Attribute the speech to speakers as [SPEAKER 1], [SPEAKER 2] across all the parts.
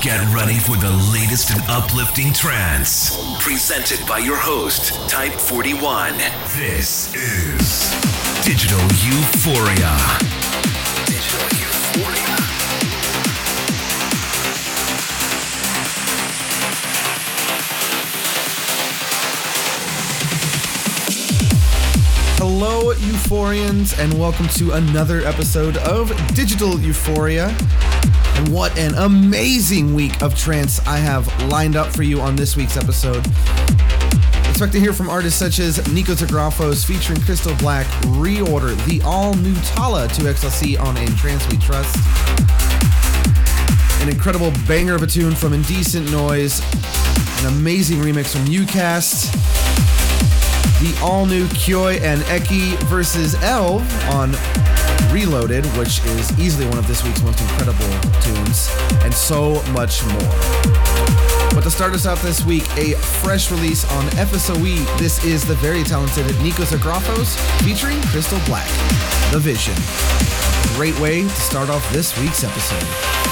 [SPEAKER 1] Get ready for the latest and uplifting trance. Presented by your host, Type 41. This is Digital Euphoria. Digital Euphoria.
[SPEAKER 2] Hello, Euphorians, and welcome to another episode of Digital Euphoria. And what an amazing week of trance I have lined up for you on this week's episode. Expect to hear from artists such as Nico Tagrafos featuring Crystal Black, Reorder, the all new Talla 2XLC on In Trance We Trust, an incredible banger of a tune from Indecent Noise, an amazing remix from Ucast, the all new Kiyoi and Eky versus Elv on Reloaded, which is easily one of this week's most incredible tunes, and so much more. But to start us out this week, a fresh release on FSOE. This is the very talented Nikos Agrafos featuring Crystal Black, The Vision. Great way to start off this week's episode.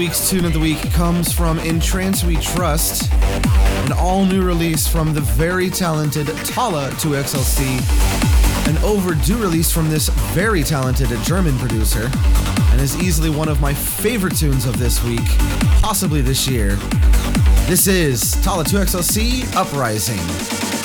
[SPEAKER 2] Week's tune of the week comes from In Trance We Trust, an all new release from the very talented Talla2XLC, an overdue release from this very talented German producer, and is easily one of my favorite tunes of this week, possibly this year. This is Talla2XLC Uprising.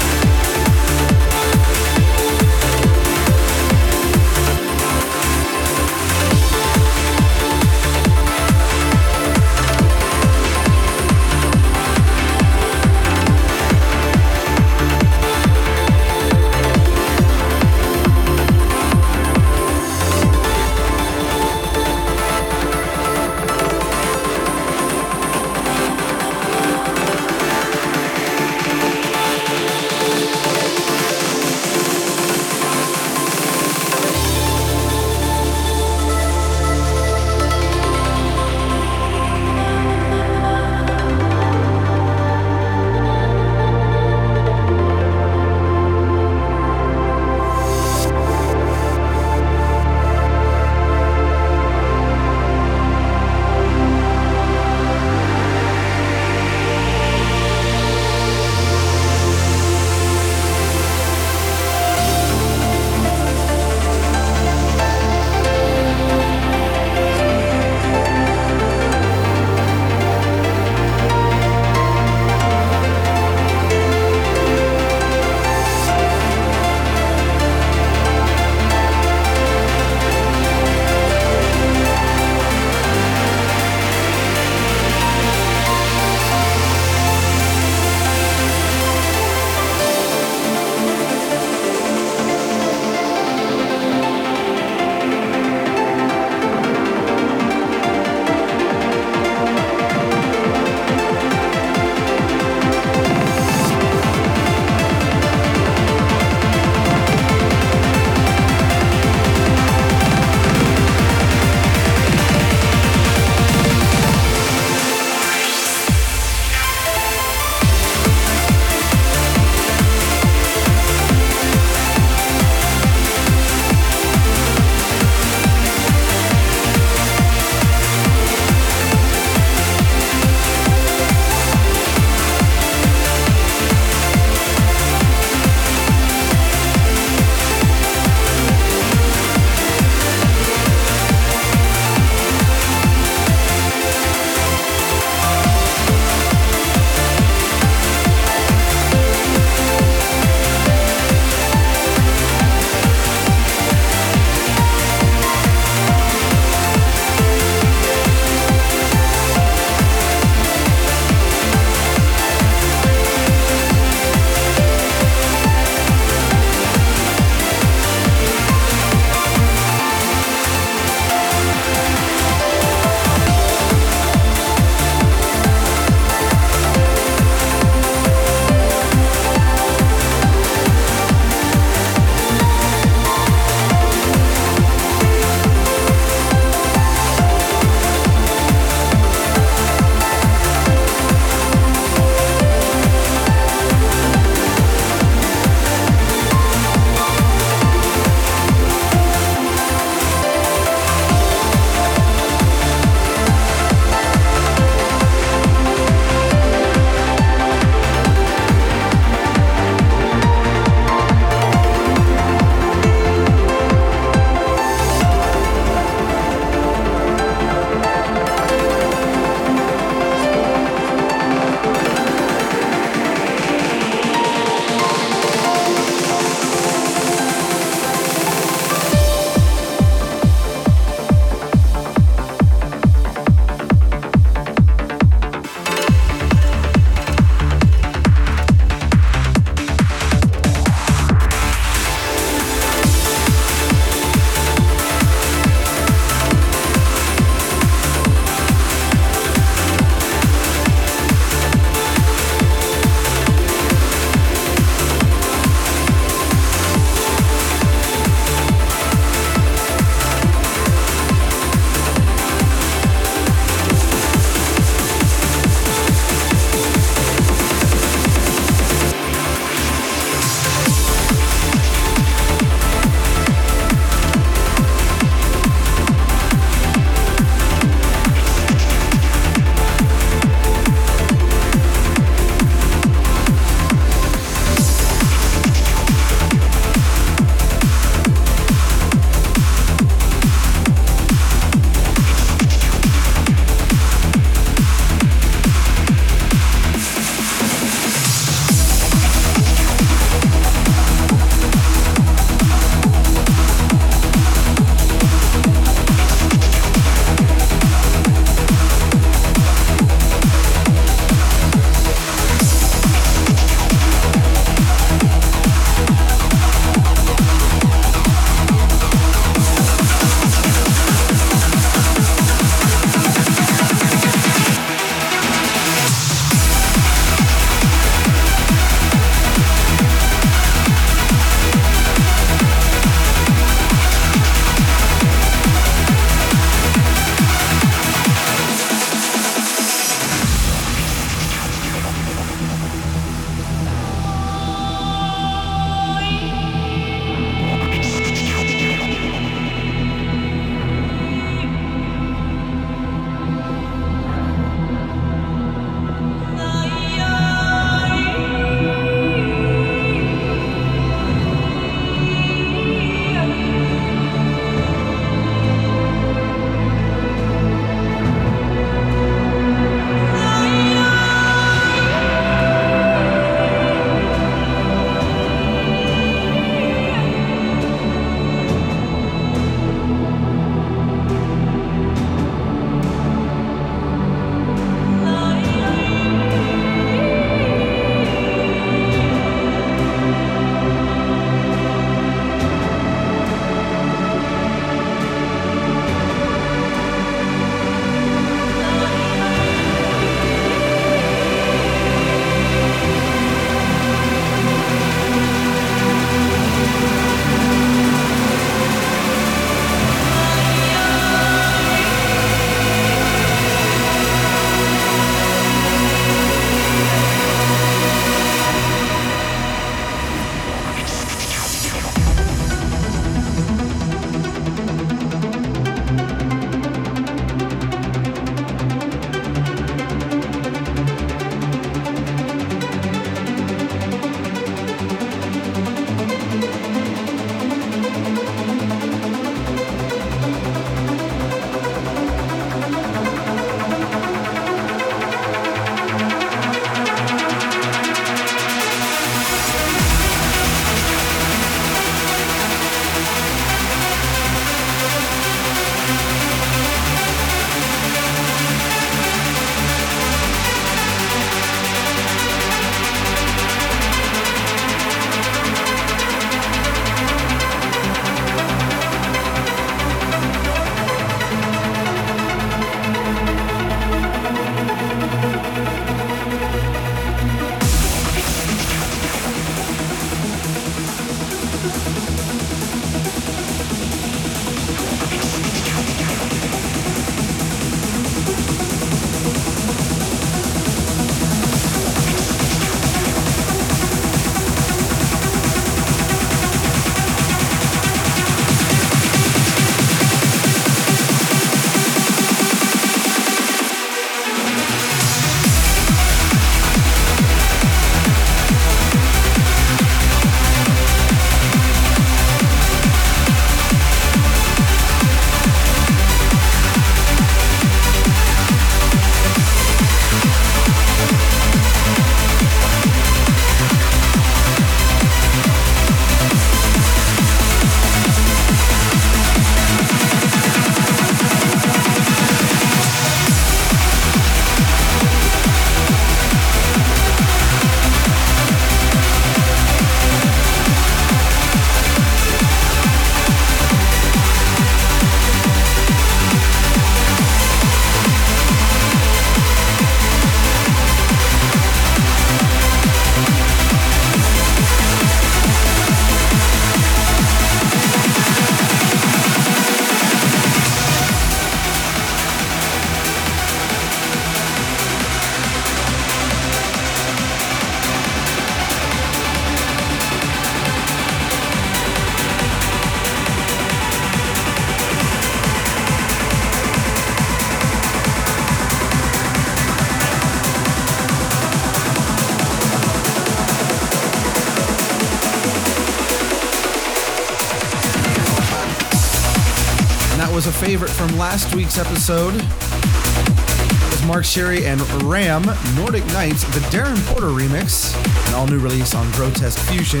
[SPEAKER 2] Last week's episode. Was Mark Sherry and Ram, Nordic Knights, the Darren Porter remix, an all new release on Grotesque Fusion.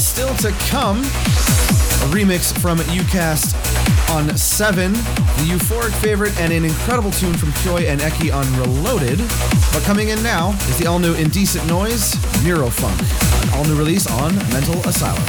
[SPEAKER 2] Still to come, a remix from UCast on 7, the euphoric favorite, and an incredible tune from Kiyoi and Eky on Reloaded. But coming in now is the all new Indecent Noise, Neurofunk, an all new release on Mental Asylum.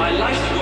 [SPEAKER 2] My life.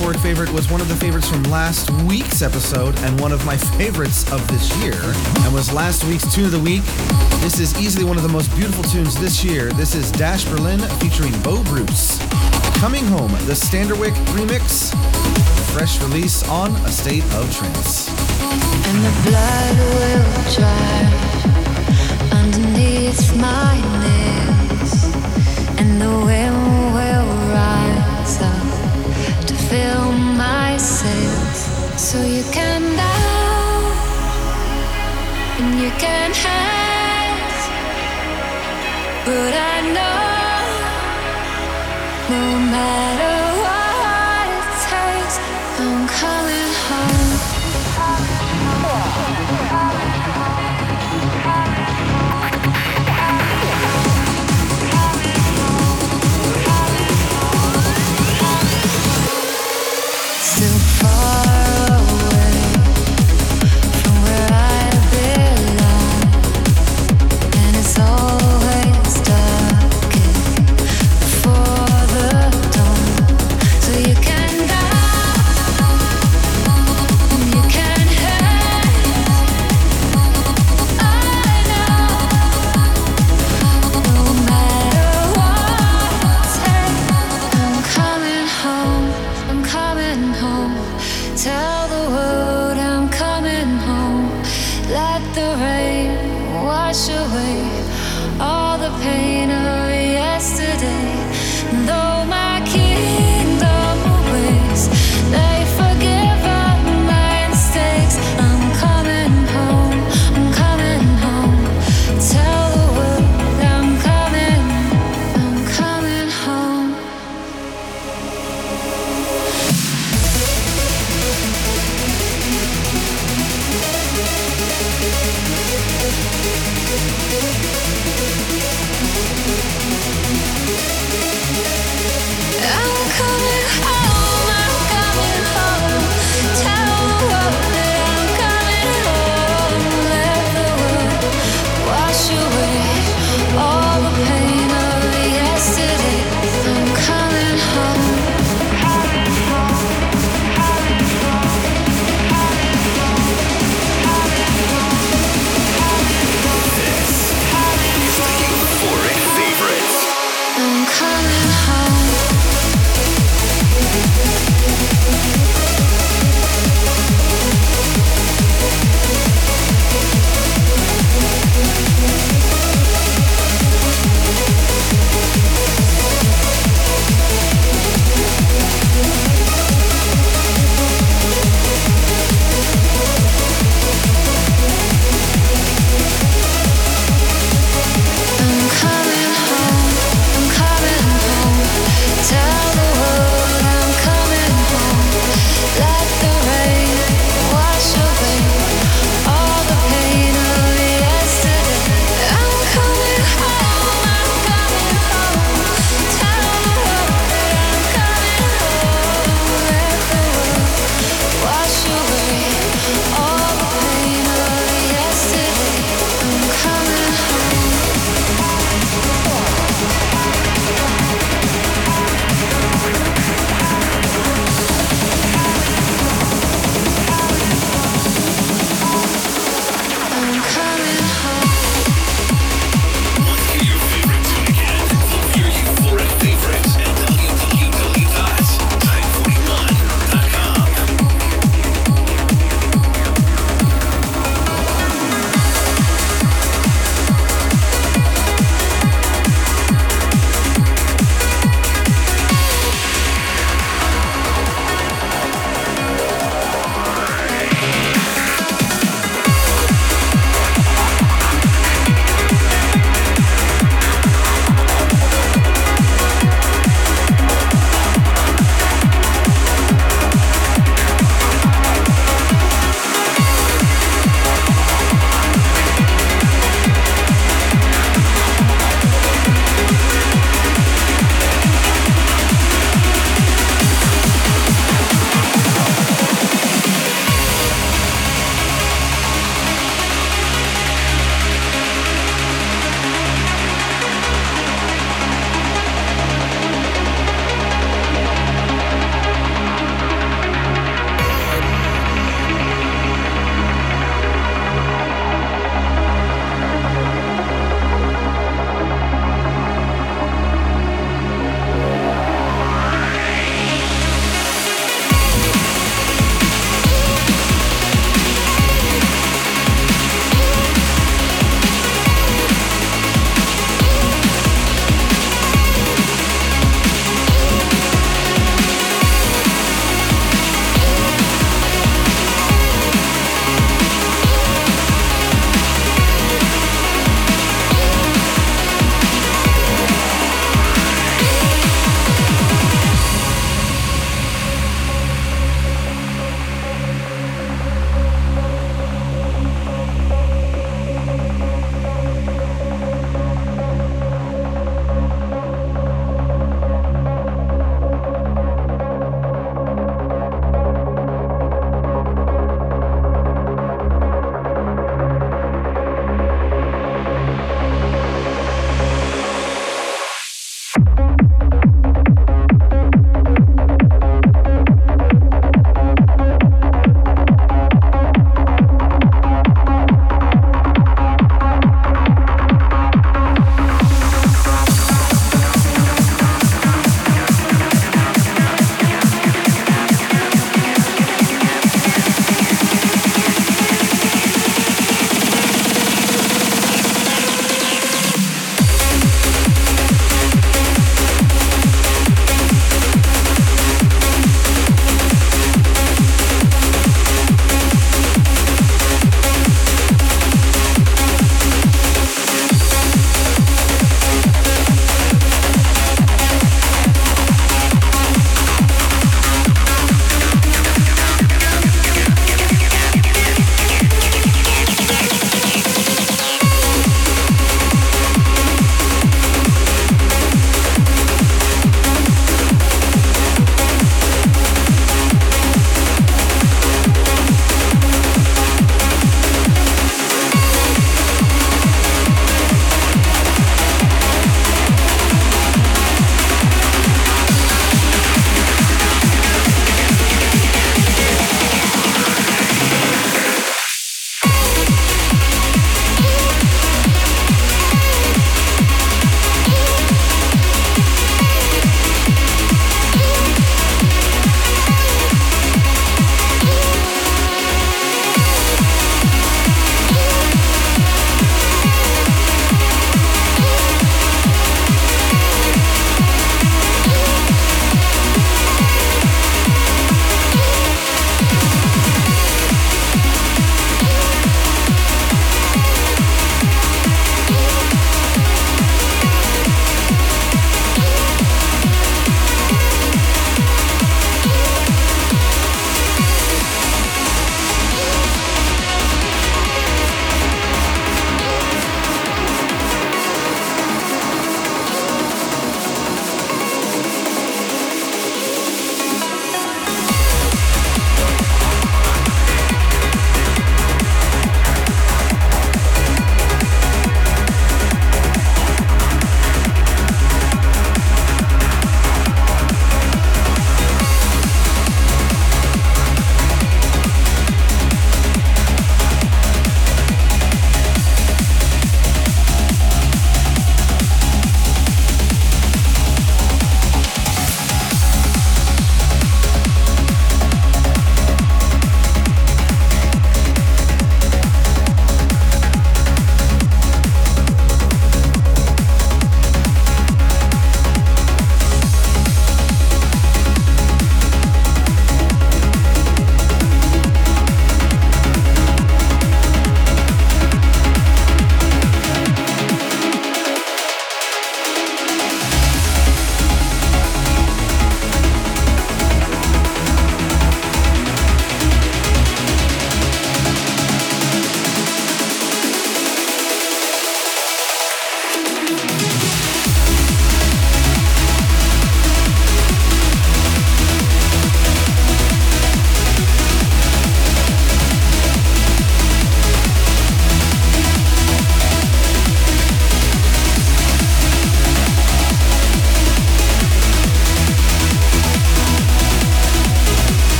[SPEAKER 2] Euphoric favorite was one of the favorites from last week's episode and one of my favorites of this year, and was last week's Tune of the Week. This is easily one of the most beautiful tunes this year. This is Dash Berlin featuring Bo Bruce. Coming Home, the Standerwick remix, fresh release on A State of Trance.
[SPEAKER 3] And the blood will dry underneath my nails, and the will So you can down and you can hide, but I know no matter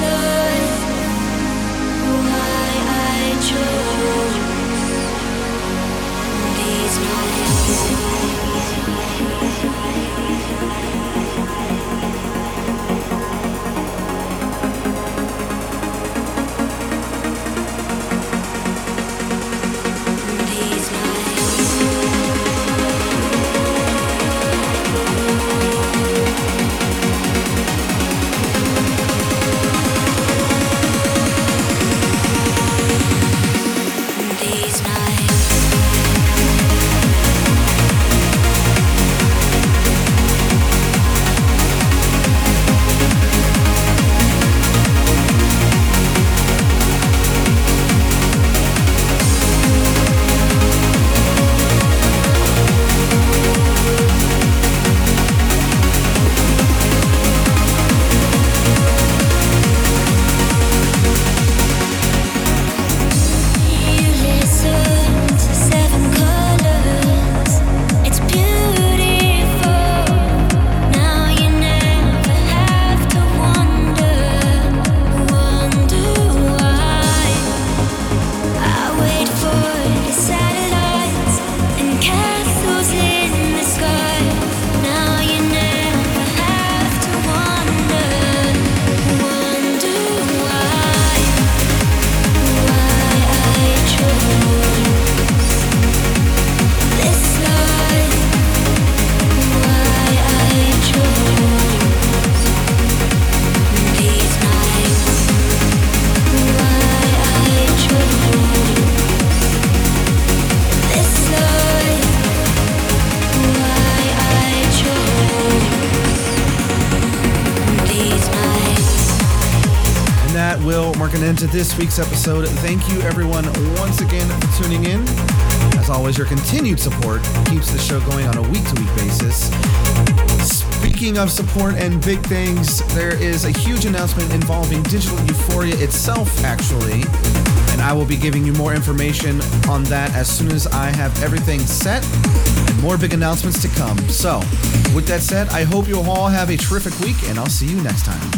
[SPEAKER 3] love.
[SPEAKER 2] An end to this week's episode. Thank you, everyone, once again for tuning in. As always, your continued support keeps the show going on a week to week basis. Speaking of support and big things, there is a huge announcement involving Digital Euphoria itself, actually. And I will be giving you more information on that as soon as I have everything set and more big announcements to come. So, with that said, I hope you all have a terrific week, and I'll see you next time.